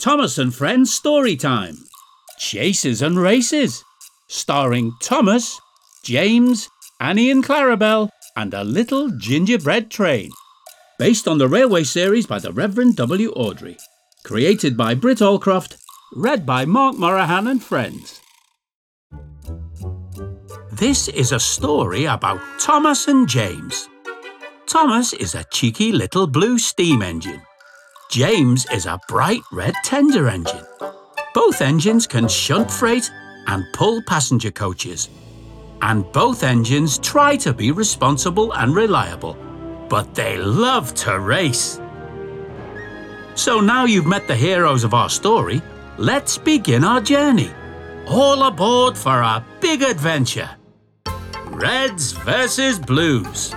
Thomas and Friends Story Time Chases and Races, starring Thomas, James, Annie and Clarabelle, and a little gingerbread train. Based on the railway series by the Reverend W. Awdry. Created by Britt Allcroft, read by Mark Moraghan and friends. This is a story about Thomas and James. Thomas is a cheeky little blue steam engine. James is a bright red tender engine. Both engines can shunt freight and pull passenger coaches. And both engines try to be responsible and reliable, but they love to race. So now you've met the heroes of our story, let's begin our journey. All aboard for a big adventure. Reds versus Blues.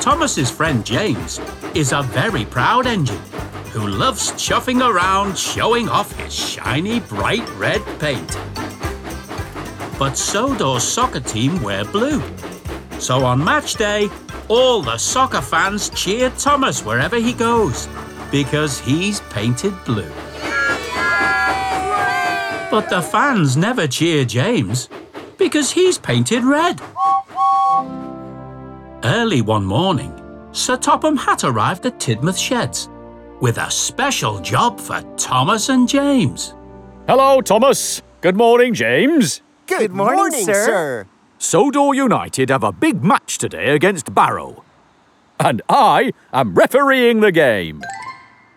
Thomas's friend James is a very proud engine who loves chuffing around showing off his shiny bright red paint. But so does soccer team wear blue. So on match day, all the soccer fans cheer Thomas wherever he goes because he's painted blue. But the fans never cheer James because he's painted red. Early one morning, Sir Topham Hatt arrived at Tidmouth Sheds with a special job for Thomas and James. Hello, Thomas. Good morning, James. Good, morning, sir. Sodor United have a big match today against Barrow. And I am refereeing the game.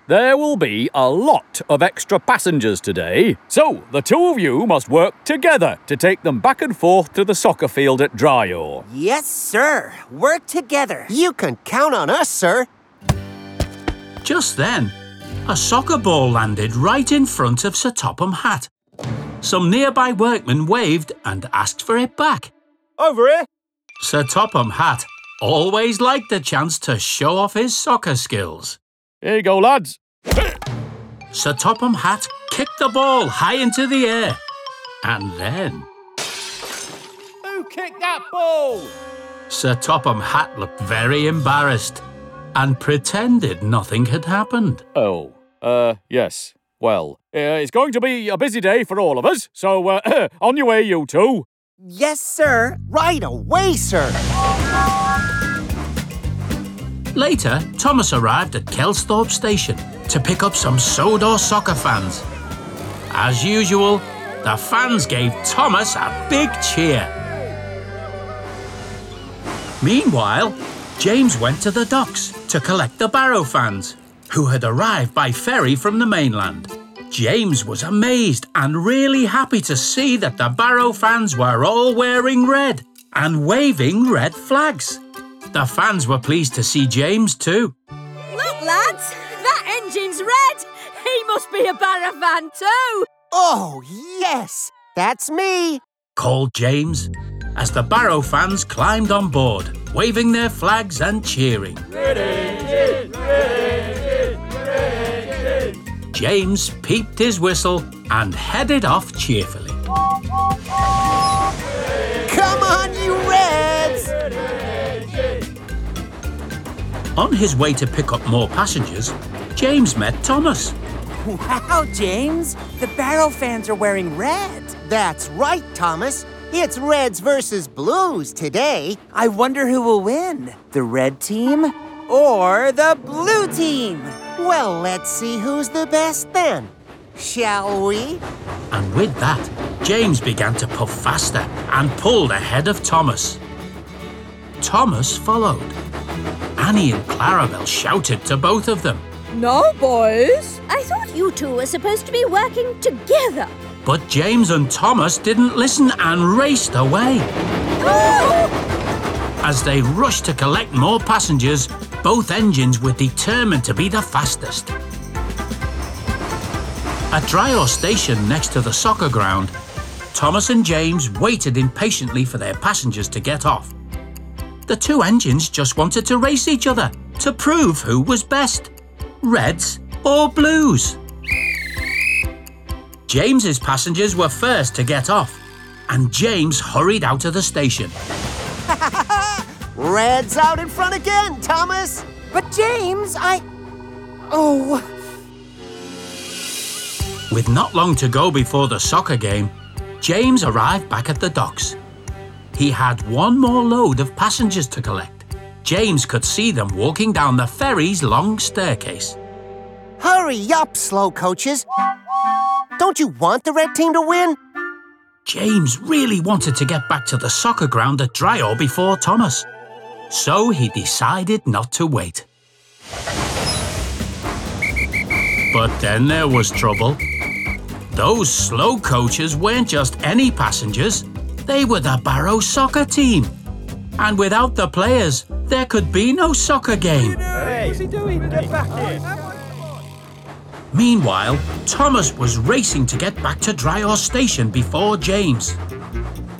There will be a lot of extra passengers today, so the two of you must work together to take them back and forth to the soccer field at Dryaw. Yes, sir. Work together. You can count on us, sir. Just then, a soccer ball landed right in front of Sir Topham Hatt. Some nearby workmen waved and asked for it back. Over here. Sir Topham Hatt always liked the chance to show off his soccer skills. Here you go, lads. Sir Topham Hatt kicked the ball high into the air. And then Who kicked that ball? Sir Topham Hatt looked very embarrassed and pretended nothing had happened. Oh, uh, yes. Well, uh, it's going to be a busy day for all of us, so uh, on your way, you two. Yes, sir. Right away, sir. Later, Thomas arrived at Kelsthorpe Station to pick up some Sodor soccer fans. As usual, the fans gave Thomas a big cheer. Meanwhile, James went to the docks to collect the Barrow fans, who had arrived by ferry from the mainland. James was amazed and really happy to see that the Barrow fans were all wearing red and waving red flags. The fans were pleased to see James too. Look, lads, that engine's red. He must be a Barra fan too. Oh, yes. That's me. called James as the Barrow fans climbed on board, waving their flags and cheering. James peeped his whistle and headed off cheerfully. Come on, you Reds. On his way to pick up more passengers, James met Thomas. Wow, James! The Barrow fans are wearing red. That's right, Thomas. It's Reds versus Blues today. I wonder who will win the red team or the blue team. Well, let's see who's the best then. Shall we? And with that, James began to puff faster and pulled ahead of Thomas. Thomas followed. Annie and Clarabelle shouted to both of them, No, boys. I thought you two were supposed to be working together. but James and Thomas didn't listen and raced away. As they rushed to collect more passengers, both engines were determined to be the fastest. At Dryaw Station next to the soccer ground, Thomas and James waited impatiently for their passengers to get off. The two engines just wanted to race each other to prove who was best Reds or Blues. James's passengers were first to get off, and James hurried out of the station. Reds out in front again, Thomas. But James, I. Oh. With not long to go before the soccer game, James arrived back at the docks. He had one more load of passengers to collect. James could see them walking down the ferry's long staircase. Hurry up, slow coaches. Don't you want the red team to win? James really wanted to get back to the soccer ground at Dryaw before Thomas. So he decided not to wait. But then there was trouble. Those slow coaches weren't just any passengers, they were the Barrow soccer team. And without the players, there could be no soccer game. What's he doing? Get back in. Meanwhile, Thomas was racing to get back to Dryaw Station before James.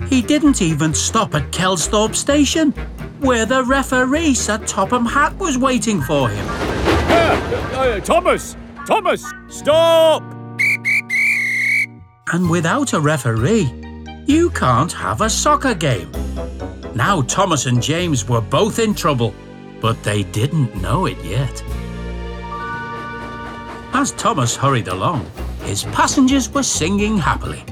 He didn't even stop at Kelsthorpe Station, where the referee Sir Topham Hatt was waiting for him. Uh, Thomas! Thomas! Stop! And without a referee, you can't have a soccer game. Now Thomas and James were both in trouble, but they didn't know it yet. As Thomas hurried along, his passengers were singing happily.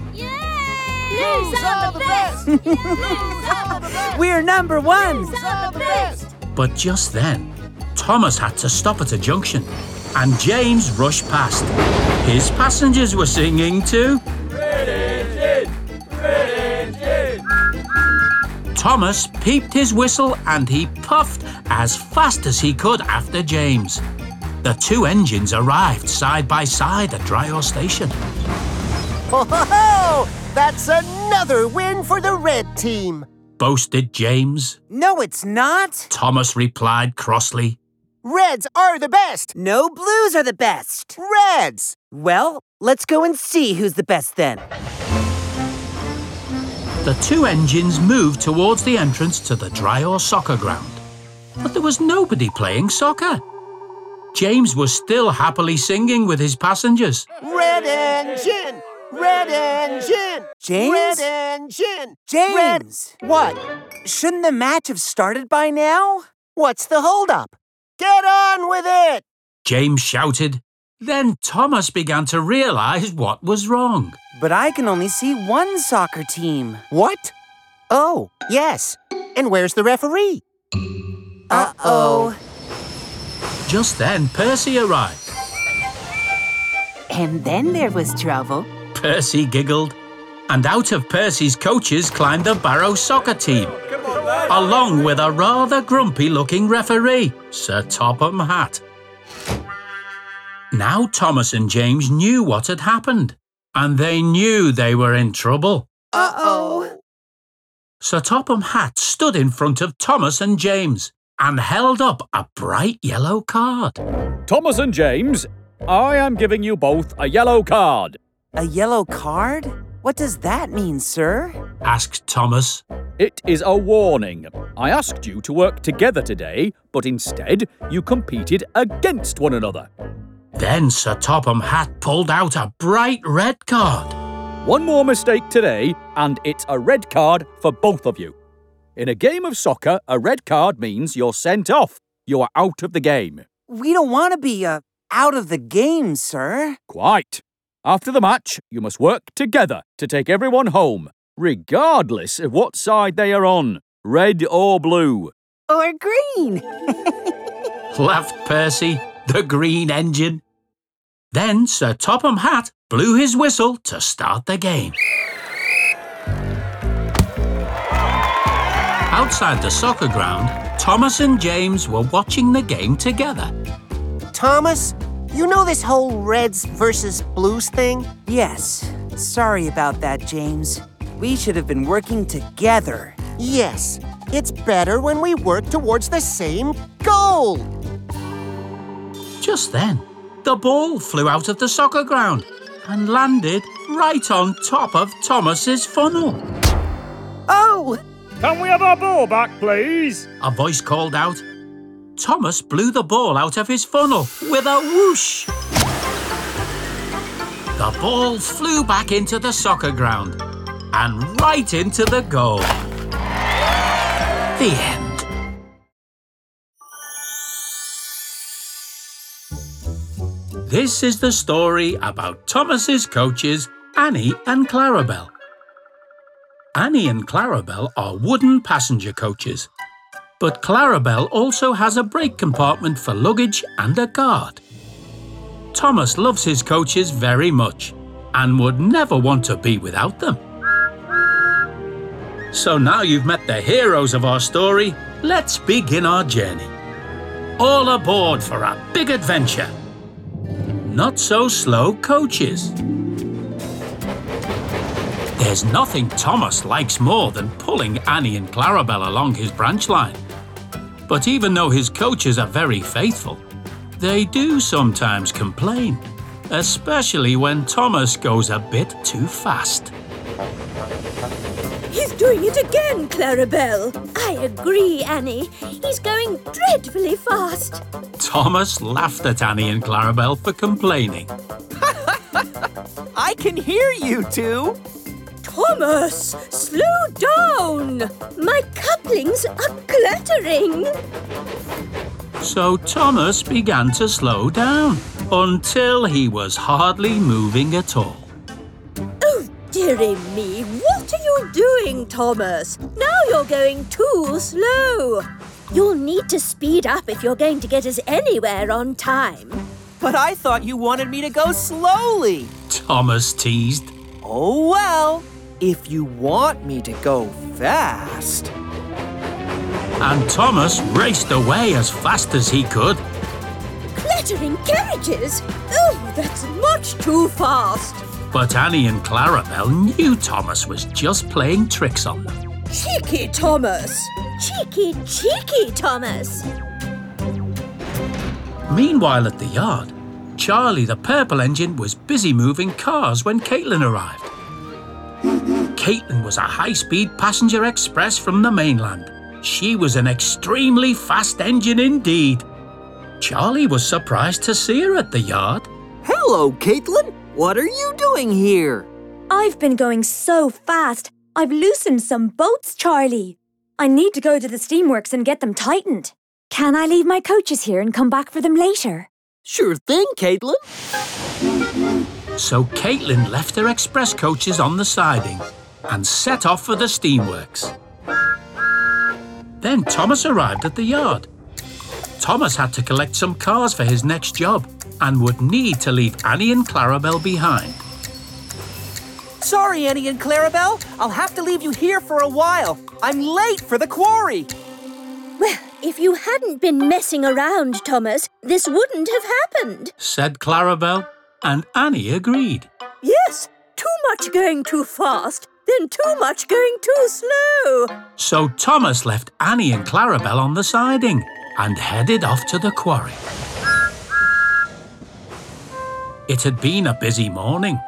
Blues are the best! Blues are the best! We're number one. Blues are the best! But just then, Thomas had to stop at a junction, and James rushed past. His passengers were singing too. Thomas peeped his whistle and he puffed as fast as he could after James. The two engines arrived side by side at Dryaw Station. Ho ho ho! That's another win for the red team. Boasted James. No, it's not. Thomas replied crossly. Reds are the best. No, blues are the best. Reds. Well, let's go and see who's the best then. The two engines moved towards the entrance to the Dryaw soccer ground. But there was nobody playing soccer. James was still happily singing with his passengers. Red engine. Red engine. James? Red engine. James! Red. What? Shouldn't the match have started by now? What's the holdup? Get on with it. James shouted. Then Thomas began to realize what was wrong. But I can only see one soccer team. What? Oh, yes. And where's the referee? Uh oh. Just then, Percy arrived. And then there was trouble. Percy giggled. And out of Percy's coaches climbed the Barrow soccer team, along with a rather grumpy looking referee, Sir Topham Hatt. Now Thomas and James knew what had happened, and they knew they were in trouble. Uh oh. Sir Topham Hatt stood in front of Thomas and James and held up a bright yellow card. Thomas and James, I am giving you both a yellow card. A yellow card? What does that mean, sir? Asked Thomas. It is a warning. I asked you to work together today, but instead you competed against one another. Then Sir Topham Hatt pulled out a bright red card. One more mistake today, and it's a red card for both of you. In a game of soccer, a red card means you're sent off. You are out of the game. We don't want to be uh, out of the game, sir. Quite. After the match, you must work together to take everyone home, regardless of what side they are on, red or blue. Or green. Laughed Percy, the green engine. Then Sir Topham Hatt blew his whistle to start the game. Outside the soccer ground, Thomas and James were watching the game together. Thomas, you know this whole Reds versus Blues thing? Yes. Sorry about that, James. We should have been working together. Yes. It's better when we work towards the same goal. Just then, the ball flew out of the soccer ground and landed right on top of Thomas's funnel. Oh! Can we have our ball back, please? A voice called out. Thomas blew the ball out of his funnel with a whoosh. The ball flew back into the soccer ground and right into the goal. The end. This is the story about Thomas's coaches, Annie and Clarabelle. Annie and Clarabelle are wooden passenger coaches. But Clarabelle also has a brake compartment for luggage and a guard. Thomas loves his coaches very much and would never want to be without them. So now you've met the heroes of our story, let's begin our journey. All aboard for a big adventure. Not so slow coaches. There's nothing Thomas likes more than pulling Annie and Clarabelle along his branch line. But even though his coaches are very faithful, they do sometimes complain, especially when Thomas goes a bit too fast. He's doing it again, Clarabelle. I agree, Annie. He's going dreadfully fast. Thomas laughed at Annie and Clarabelle for complaining. I can hear you two. Thomas, slow down. My couplings are clattering. So Thomas began to slow down until he was hardly moving at all. Oh, dearie me, what are you doing, Thomas? Now you're going too slow. You'll need to speed up if you're going to get us anywhere on time. But I thought you wanted me to go slowly. Thomas teased. Oh, well, if you want me to go fast. And Thomas raced away as fast as he could. Clattering carriages? Oh, that's much too fast. But Annie and Clarabelle knew Thomas was just playing tricks on them. Cheeky Thomas. Cheeky, cheeky Thomas. Meanwhile, at the yard, Charlie the purple engine was busy moving cars when Caitlin arrived. Caitlin was a high speed passenger express from the mainland. She was an extremely fast engine indeed. Charlie was surprised to see her at the yard. Hello, Caitlin. What are you doing here? I've been going so fast. I've loosened some bolts, Charlie. I need to go to the steamworks and get them tightened. Can I leave my coaches here and come back for them later? Sure thing, Caitlin. So Caitlin left her express coaches on the siding and set off for the steamworks. Then Thomas arrived at the yard. Thomas had to collect some cars for his next job and would need to leave Annie and Clarabelle behind. Sorry, Annie and Clarabelle. I'll have to leave you here for a while. I'm late for the quarry. Well, if you hadn't been messing around, Thomas, this wouldn't have happened. Said Clarabelle, and Annie agreed. Yes, too much going too fast, then too much going too slow. So Thomas left Annie and Clarabelle on the siding and headed off to the quarry. It had been a busy morning.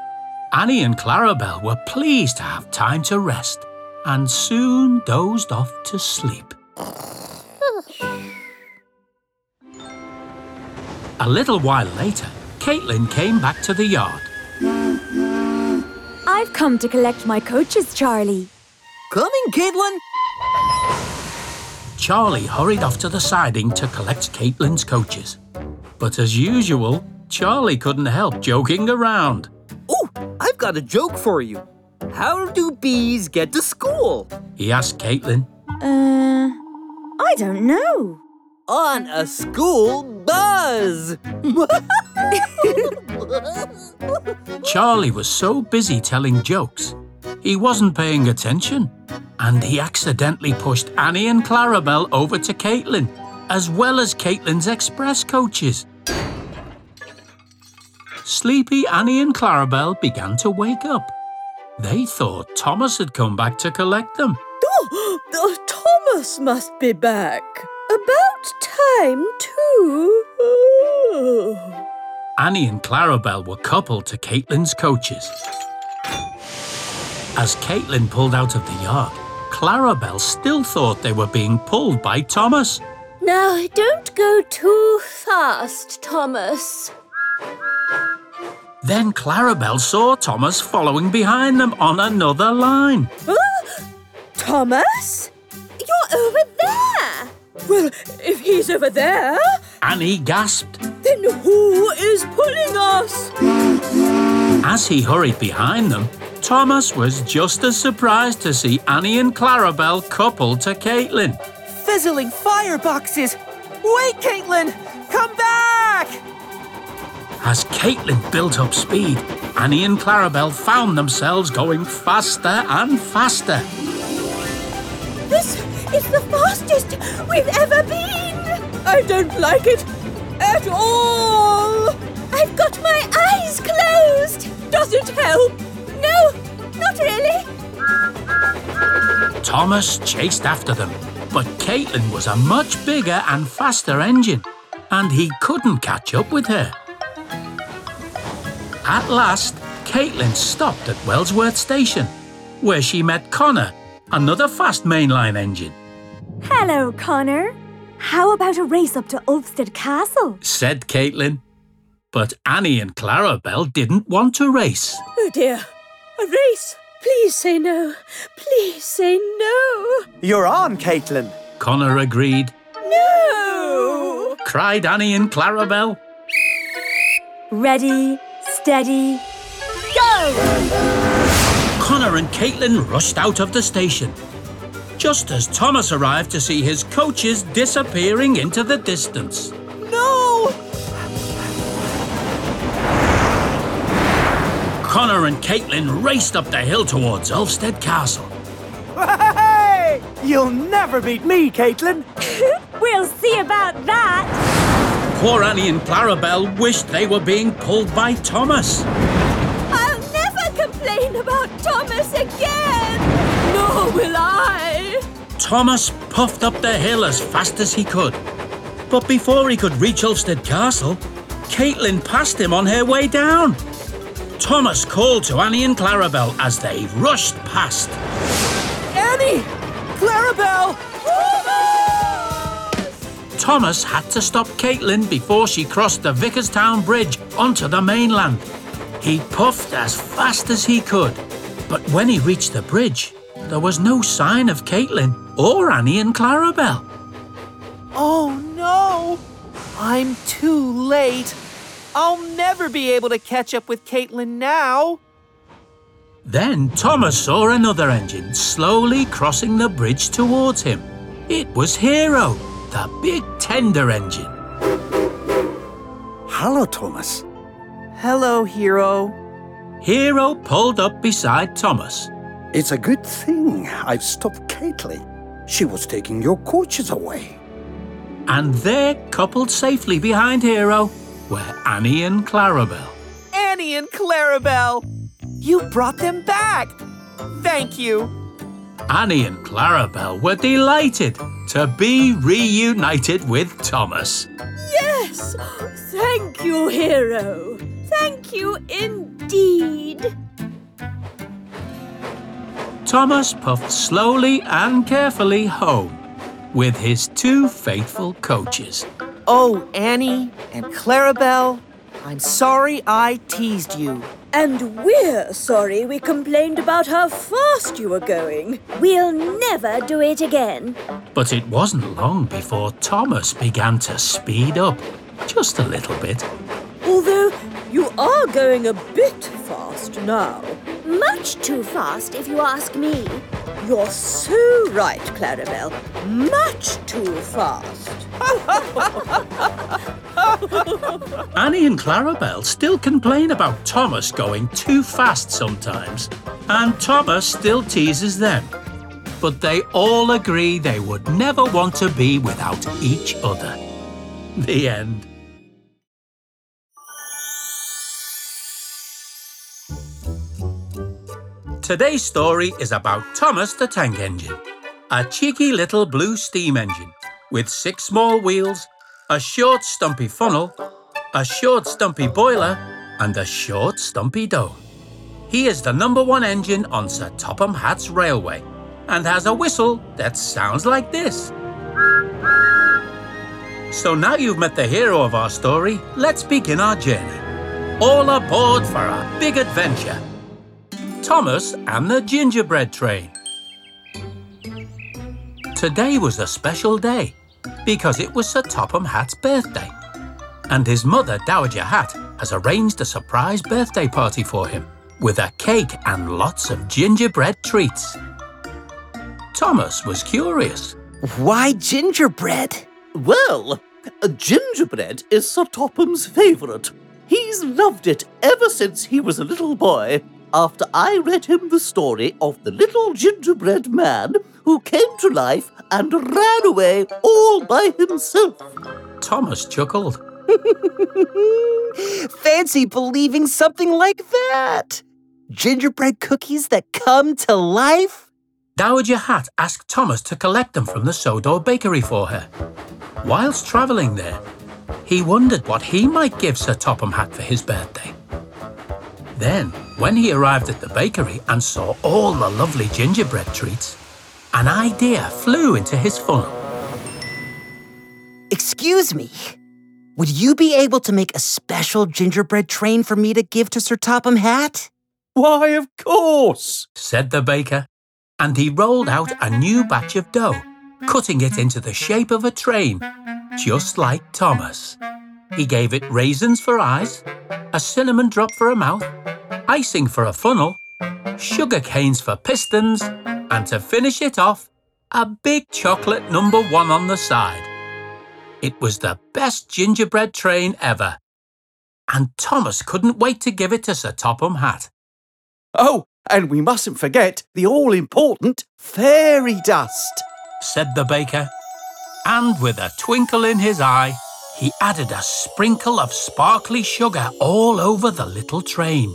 Annie and Clarabelle were pleased to have time to rest and soon dozed off to sleep. A little while later, Caitlin came back to the yard. I've come to collect my coaches, Charlie. Coming, Caitlin. Charlie hurried off to the siding to collect Caitlin's coaches. But as usual, Charlie couldn't help joking around. Oh, I've got a joke for you. How do bees get to school? He asked Caitlin. Uh, I don't know. On a school buzz. Charlie was so busy telling jokes, he wasn't paying attention. And he accidentally pushed Annie and Clarabelle over to Caitlin, as well as Caitlin's express coaches. Sleepy Annie and Clarabelle began to wake up. They thought Thomas had come back to collect them. Oh, Thomas must be back. About time, too. Oh. Annie and Clarabelle were coupled to Caitlin's coaches. As Caitlin pulled out of the yard, Clarabelle still thought they were being pulled by Thomas. Now, don't go too fast, Thomas. Then Clarabelle saw Thomas following behind them on another line. Thomas? You're over there. Well, if he's over there, Annie gasped. then who is pulling us? As he hurried behind them, Thomas was just as surprised to see Annie and Clarabelle coupled to Caitlin. Fizzling fireboxes! Wait, Caitlin! Come back! As Caitlin built up speed, Annie and Clarabelle found themselves going faster and faster. This is the fastest we've ever been! I don't like it at all! I've got my eyes closed! Does it help? No, not really. Thomas chased after them, but Caitlin was a much bigger and faster engine, and he couldn't catch up with her. At last, Caitlin stopped at Wellsworth Station, where she met Connor, another fast mainline engine. Hello, Connor. How about a race up to Ulfstead Castle? said Caitlin. But Annie and Clarabelle didn't want to race. Oh dear, a race. Please say no. Please say no. You're on, Caitlin. Connor agreed, No! cried Annie and Clarabelle. Ready, steady, go! Connor and Caitlin rushed out of the station. Just as Thomas arrived to see his coaches disappearing into the distance. No! Connor and Caitlin raced up the hill towards Ulfstead Castle. Hey! You'll never beat me, Caitlin. We'll see about that! Poor Annie and Clarabelle wished they were being pulled by Thomas. I'll never complain about Thomas again! Nor will I! Thomas puffed up the hill as fast as he could. But before he could reach Ulfstead Castle, Caitlin passed him on her way down. Thomas called to Annie and Clarabelle as they rushed past. Annie! Clarabelle! Thomas had to stop Caitlin before she crossed the Vickerstown Bridge onto the mainland. He puffed as fast as he could, but when he reached the bridge, there was no sign of Caitlin or Annie and Clarabelle. Oh no! I'm too late. I'll never be able to catch up with Caitlin now. Then Thomas saw another engine slowly crossing the bridge towards him. It was Hero, the big tender engine. Hello, Thomas. Hello, hero. Hero pulled up beside Thomas. It's a good thing I've stopped Caitlin. She was taking your coaches away. And there, coupled safely behind Hero, were Annie and Clarabelle. Annie and Clarabelle! You brought them back! Thank you! Annie and Clarabelle were delighted to be reunited with Thomas. Yes! Thank you, hero. Thank you indeed. Thomas puffed slowly and carefully home with his two faithful coaches. Oh, Annie and Clarabelle, I'm sorry I teased you. And we're sorry we complained about how fast you were going. We'll never do it again. But it wasn't long before Thomas began to speed up, just a little bit. Although you are going a bit fast now. Much too fast, if you ask me. You're so right, Clarabelle. Much too fast. Annie and Clarabelle still complain about Thomas going too fast sometimes, and Thomas still teases them. But they all agree they would never want to be without each other. The end. Today's story is about Thomas the Tank Engine, a cheeky little blue steam engine with six small wheels, a short stumpy funnel, a short stumpy boiler, and a short stumpy dome. He is the number one engine on Sir Topham Hatt's railway and has a whistle that sounds like this. So now you've met the hero of our story, let's begin our journey. All aboard for a big adventure. Thomas and the Gingerbread Train. Today was a special day because it was Sir Topham Hatt's birthday, and his mother, Dowager Hatt, has arranged a surprise birthday party for him with a cake and lots of gingerbread treats. Thomas was curious. Why gingerbread? Well, gingerbread is Sir Topham's favourite. He's loved it ever since he was a little boy, after I read him the story of the little gingerbread man who came to life and ran away all by himself. Thomas chuckled. Fancy believing something like that! Gingerbread cookies that come to life? Dowager Hatt asked Thomas to collect them from the Sodor bakery for her. Whilst travelling there, he wondered what he might give Sir Topham Hatt for his birthday. Then, when he arrived at the bakery and saw all the lovely gingerbread treats, an idea flew into his funnel. Excuse me. Would you be able to make a special gingerbread train for me to give to Sir Topham Hatt? Why, of course, said the baker, and he rolled out a new batch of dough, cutting it into the shape of a train, just like Thomas. He gave it raisins for eyes, a cinnamon drop for a mouth, icing for a funnel, sugar canes for pistons, and to finish it off, a big chocolate number one on the side. It was the best gingerbread train ever. And Thomas couldn't wait to give it to Sir Topham Hatt. Oh, and we mustn't forget the all important fairy dust, said the baker. And with a twinkle in his eye, he added a sprinkle of sparkly sugar all over the little train.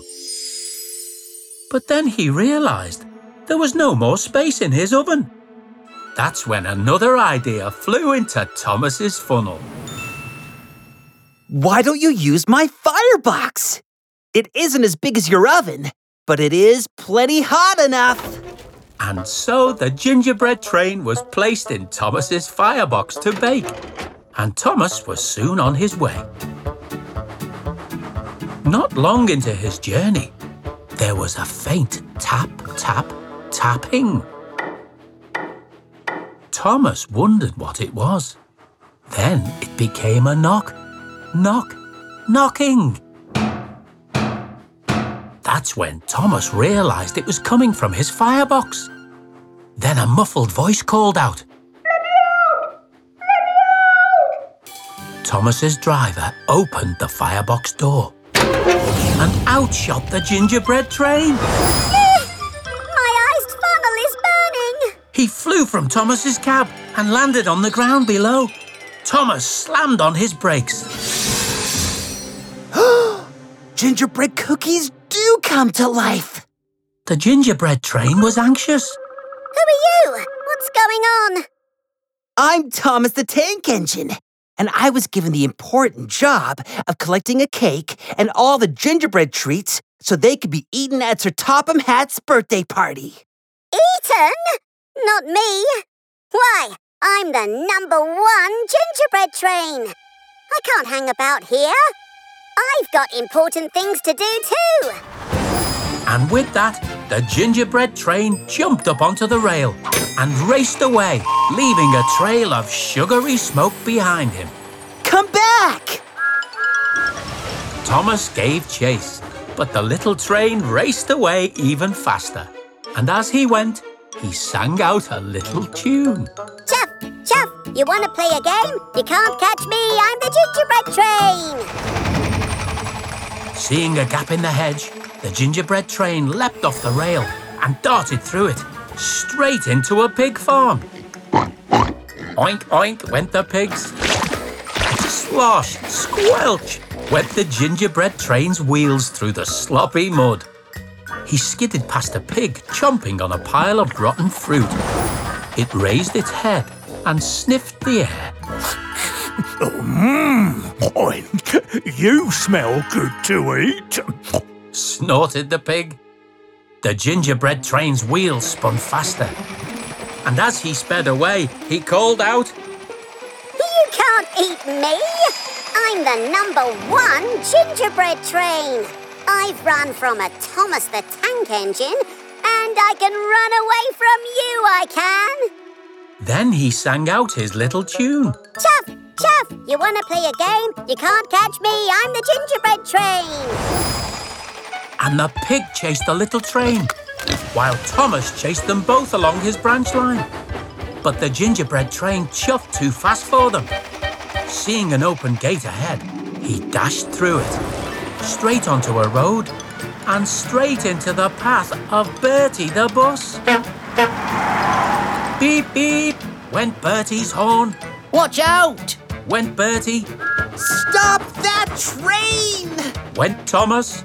But then he realised there was no more space in his oven. That's when another idea flew into Thomas's funnel. Why don't you use my firebox? It isn't as big as your oven, but it is plenty hot enough. And so the gingerbread train was placed in Thomas's firebox to bake, and Thomas was soon on his way. Not long into his journey, there was a faint tap, tap, tapping. Thomas wondered what it was. Then it became a knock, knock, knocking. That's when Thomas realised it was coming from his firebox. Then a muffled voice called out. Thomas's driver opened the firebox door. And out shot the gingerbread train. My iced funnel is burning! He flew from Thomas's cab and landed on the ground below. Thomas slammed on his brakes. Gingerbread cookies do come to life. The gingerbread train was anxious. Who are you? What's going on? I'm Thomas the Tank Engine, and I was given the important job of collecting a cake and all the gingerbread treats so they could be eaten at Sir Topham Hatt's birthday party. Eaten? Not me. Why, I'm the number one gingerbread train. I can't hang about here. I've got important things to do too. And with that, the gingerbread train jumped up onto the rail and raced away, leaving a trail of sugary smoke behind him. Come back! Thomas gave chase, but the little train raced away even faster. And as he went, he sang out a little tune. Chuff, chuff, you want to play a game? You can't catch me, I'm the gingerbread train. Seeing a gap in the hedge, the gingerbread train leapt off the rail and darted through it, straight into a pig farm. Oink, oink went the pigs. Slosh, squelch went the gingerbread train's wheels through the sloppy mud. He skidded past a pig chomping on a pile of rotten fruit. It raised its head and sniffed the air. Mmm, you smell good to eat. Snorted the pig. The gingerbread train's wheels spun faster. And as he sped away, he called out, You can't eat me! I'm the number one gingerbread train. I've run from a Thomas the Tank Engine, and I can run away from you, I can. Then he sang out his little tune. Chuff, Chuff, you want to play a game? You can't catch me, I'm the gingerbread train. And the pig chased the little train, while Thomas chased them both along his branch line. But the gingerbread train chuffed too fast for them. Seeing an open gate ahead, he dashed through it, straight onto a road, and straight into the path of Bertie the bus. Beep beep went Bertie's horn. Watch out! Went Bertie. Stop that train! Went Thomas.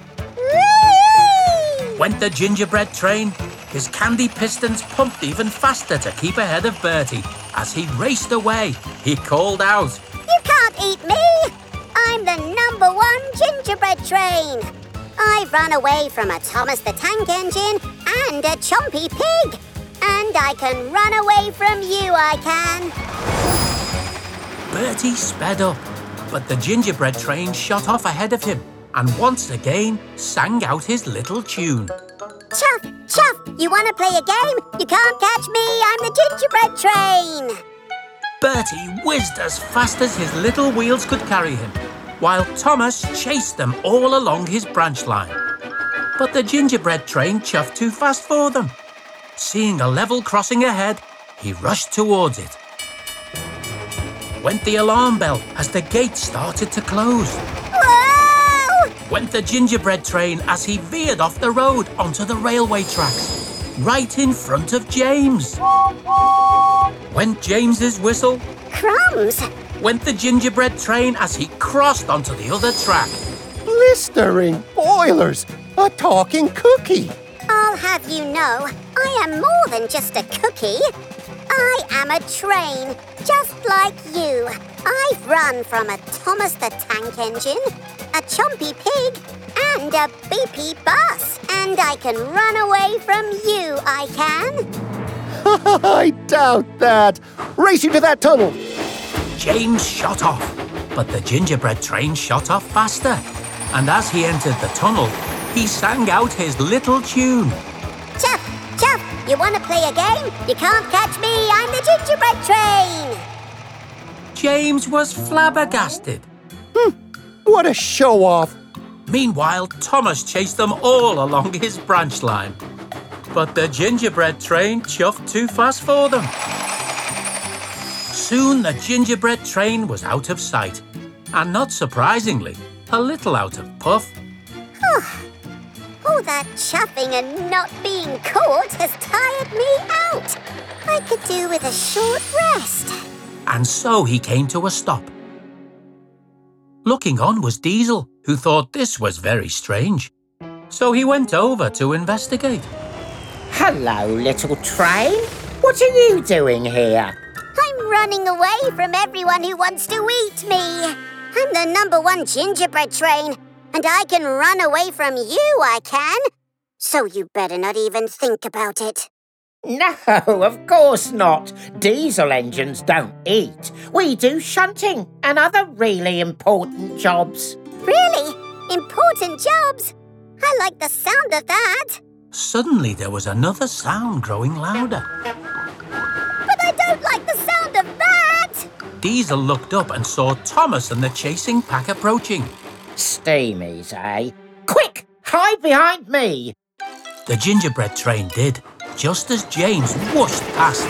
Went the gingerbread train. His candy pistons pumped even faster to keep ahead of Bertie. As he raced away, he called out, You can't eat me! I'm the number one gingerbread train. I've run away from a Thomas the Tank Engine and a Chompy Pig. And I can run away from you, I can. Bertie sped up, but the gingerbread train shot off ahead of him and once again sang out his little tune. Chuff, Chuff, you want to play a game? You can't catch me, I'm the gingerbread train. Bertie whizzed as fast as his little wheels could carry him, while Thomas chased them all along his branch line. But the gingerbread train chuffed too fast for them. Seeing a level crossing ahead, he rushed towards it. Went the alarm bell as the gate started to close. Whoa! Went the gingerbread train as he veered off the road onto the railway tracks, right in front of James. Went James's whistle. Crumbs! Went the gingerbread train as he crossed onto the other track. Blistering boilers! A talking cookie! I'll have you know, I am more than just a cookie. I am a train, just like you. I've run from a Thomas the Tank Engine, a Chompy Pig, and a beepy bus. And I can run away from you, I can. I doubt that. Race you to that tunnel. James shot off, but the gingerbread train shot off faster. And as he entered the tunnel, he sang out his little tune. Chuff, Chuff, you want to play a game? You can't catch me, I'm the gingerbread train. James was flabbergasted. Hmm, what a show off! Meanwhile, Thomas chased them all along his branch line. But the gingerbread train chuffed too fast for them. Soon the gingerbread train was out of sight, and not surprisingly, a little out of puff. All that chuffing and not being caught has tired me out. I could do with a short rest. And so he came to a stop. Looking on was Diesel, who thought this was very strange. So he went over to investigate. Hello, little train. What are you doing here? I'm running away from everyone who wants to eat me. I'm the number one gingerbread train, and I can run away from you, I can. So you better not even think about it. No, of course not. Diesel engines don't eat. We do shunting and other really important jobs. Really? Important jobs? I like the sound of that. Suddenly there was another sound growing louder. But I don't like the sound of that. Diesel looked up and saw Thomas and the chasing pack approaching. Steamies, eh? Quick! Hide behind me! The gingerbread train did, just as James whooshed past,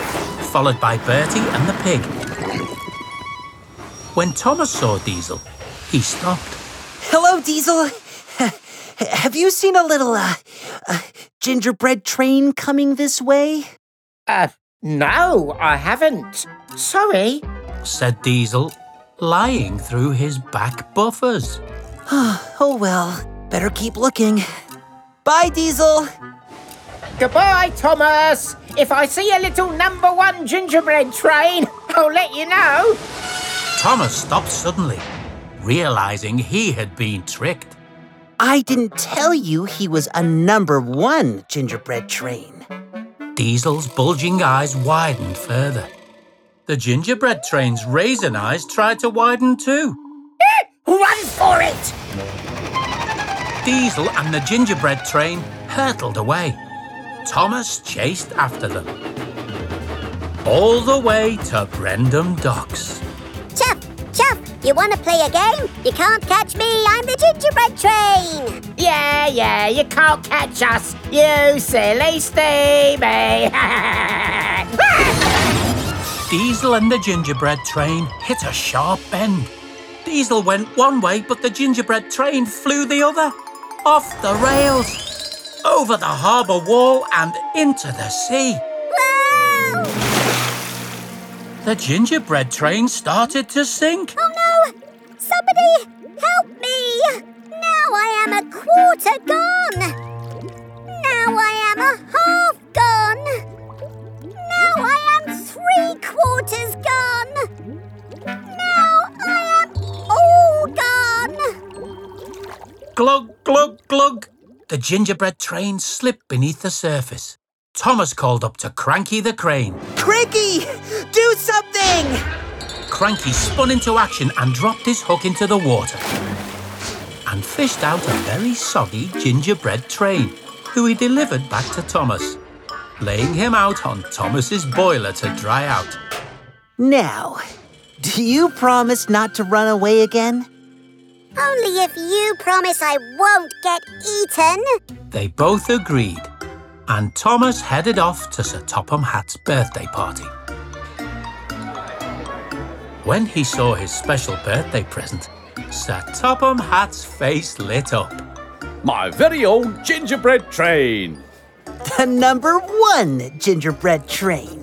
followed by Bertie and the pig. When Thomas saw Diesel, he stopped. Hello, Diesel. Have you seen a little uh, uh, gingerbread train coming this way? Uh, no, I haven't. Sorry. said Diesel, lying through his back buffers. oh well, better keep looking. Bye, Diesel. Goodbye, Thomas. If I see a little number one gingerbread train, I'll let you know. Thomas stopped suddenly, realizing he had been tricked. I didn't tell you he was a number one gingerbread train. Diesel's bulging eyes widened further. The gingerbread train's raisin eyes tried to widen too. Eh, run for it! Diesel and the gingerbread train hurtled away. Thomas chased after them. all the way to Brendam Docks. Chuff, Chuff, you want to play a game? You can't catch me, I'm the gingerbread train! Yeah, yeah, you can't catch us, you silly steamy! Diesel and the gingerbread train hit a sharp bend. Diesel went one way, but the gingerbread train flew the other. Off the rails, over the harbour wall, and into the sea. Whoa! The gingerbread train started to sink. Oh no! Somebody help me! Now I am a quarter gone! Now I am a half gone! Now I am three quarters gone! Now I am all gone! Glug, glug. The gingerbread train slipped beneath the surface. Thomas called up to Cranky the crane. Cranky, do something! Cranky spun into action and dropped his hook into the water and fished out a very soggy gingerbread train, who he delivered back to Thomas, laying him out on Thomas's boiler to dry out. Now, do you promise not to run away again? Only if you promise I won't get eaten. They both agreed, and Thomas headed off to Sir Topham Hatt's birthday party. When he saw his special birthday present, Sir Topham Hatt's face lit up. My very own gingerbread train. The number one gingerbread train.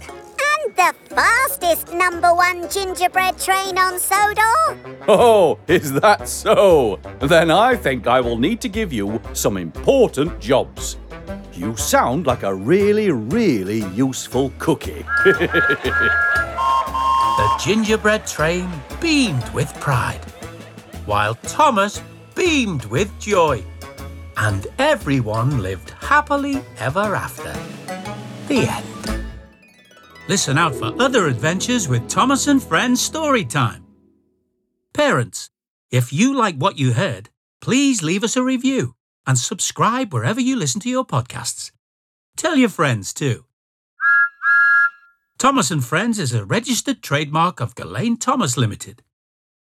And the fastest number one gingerbread train on Sodor. Oh, is that so? Then I think I will need to give you some important jobs. You sound like a really, really useful cookie. The gingerbread train beamed with pride, while Thomas beamed with joy, and everyone lived happily ever after. The end. Listen out for other adventures with Thomas and Friends story time. Parents, if you like what you heard, please leave us a review and subscribe wherever you listen to your podcasts. Tell your friends too. Thomas and Friends is a registered trademark of Gullane Thomas Limited.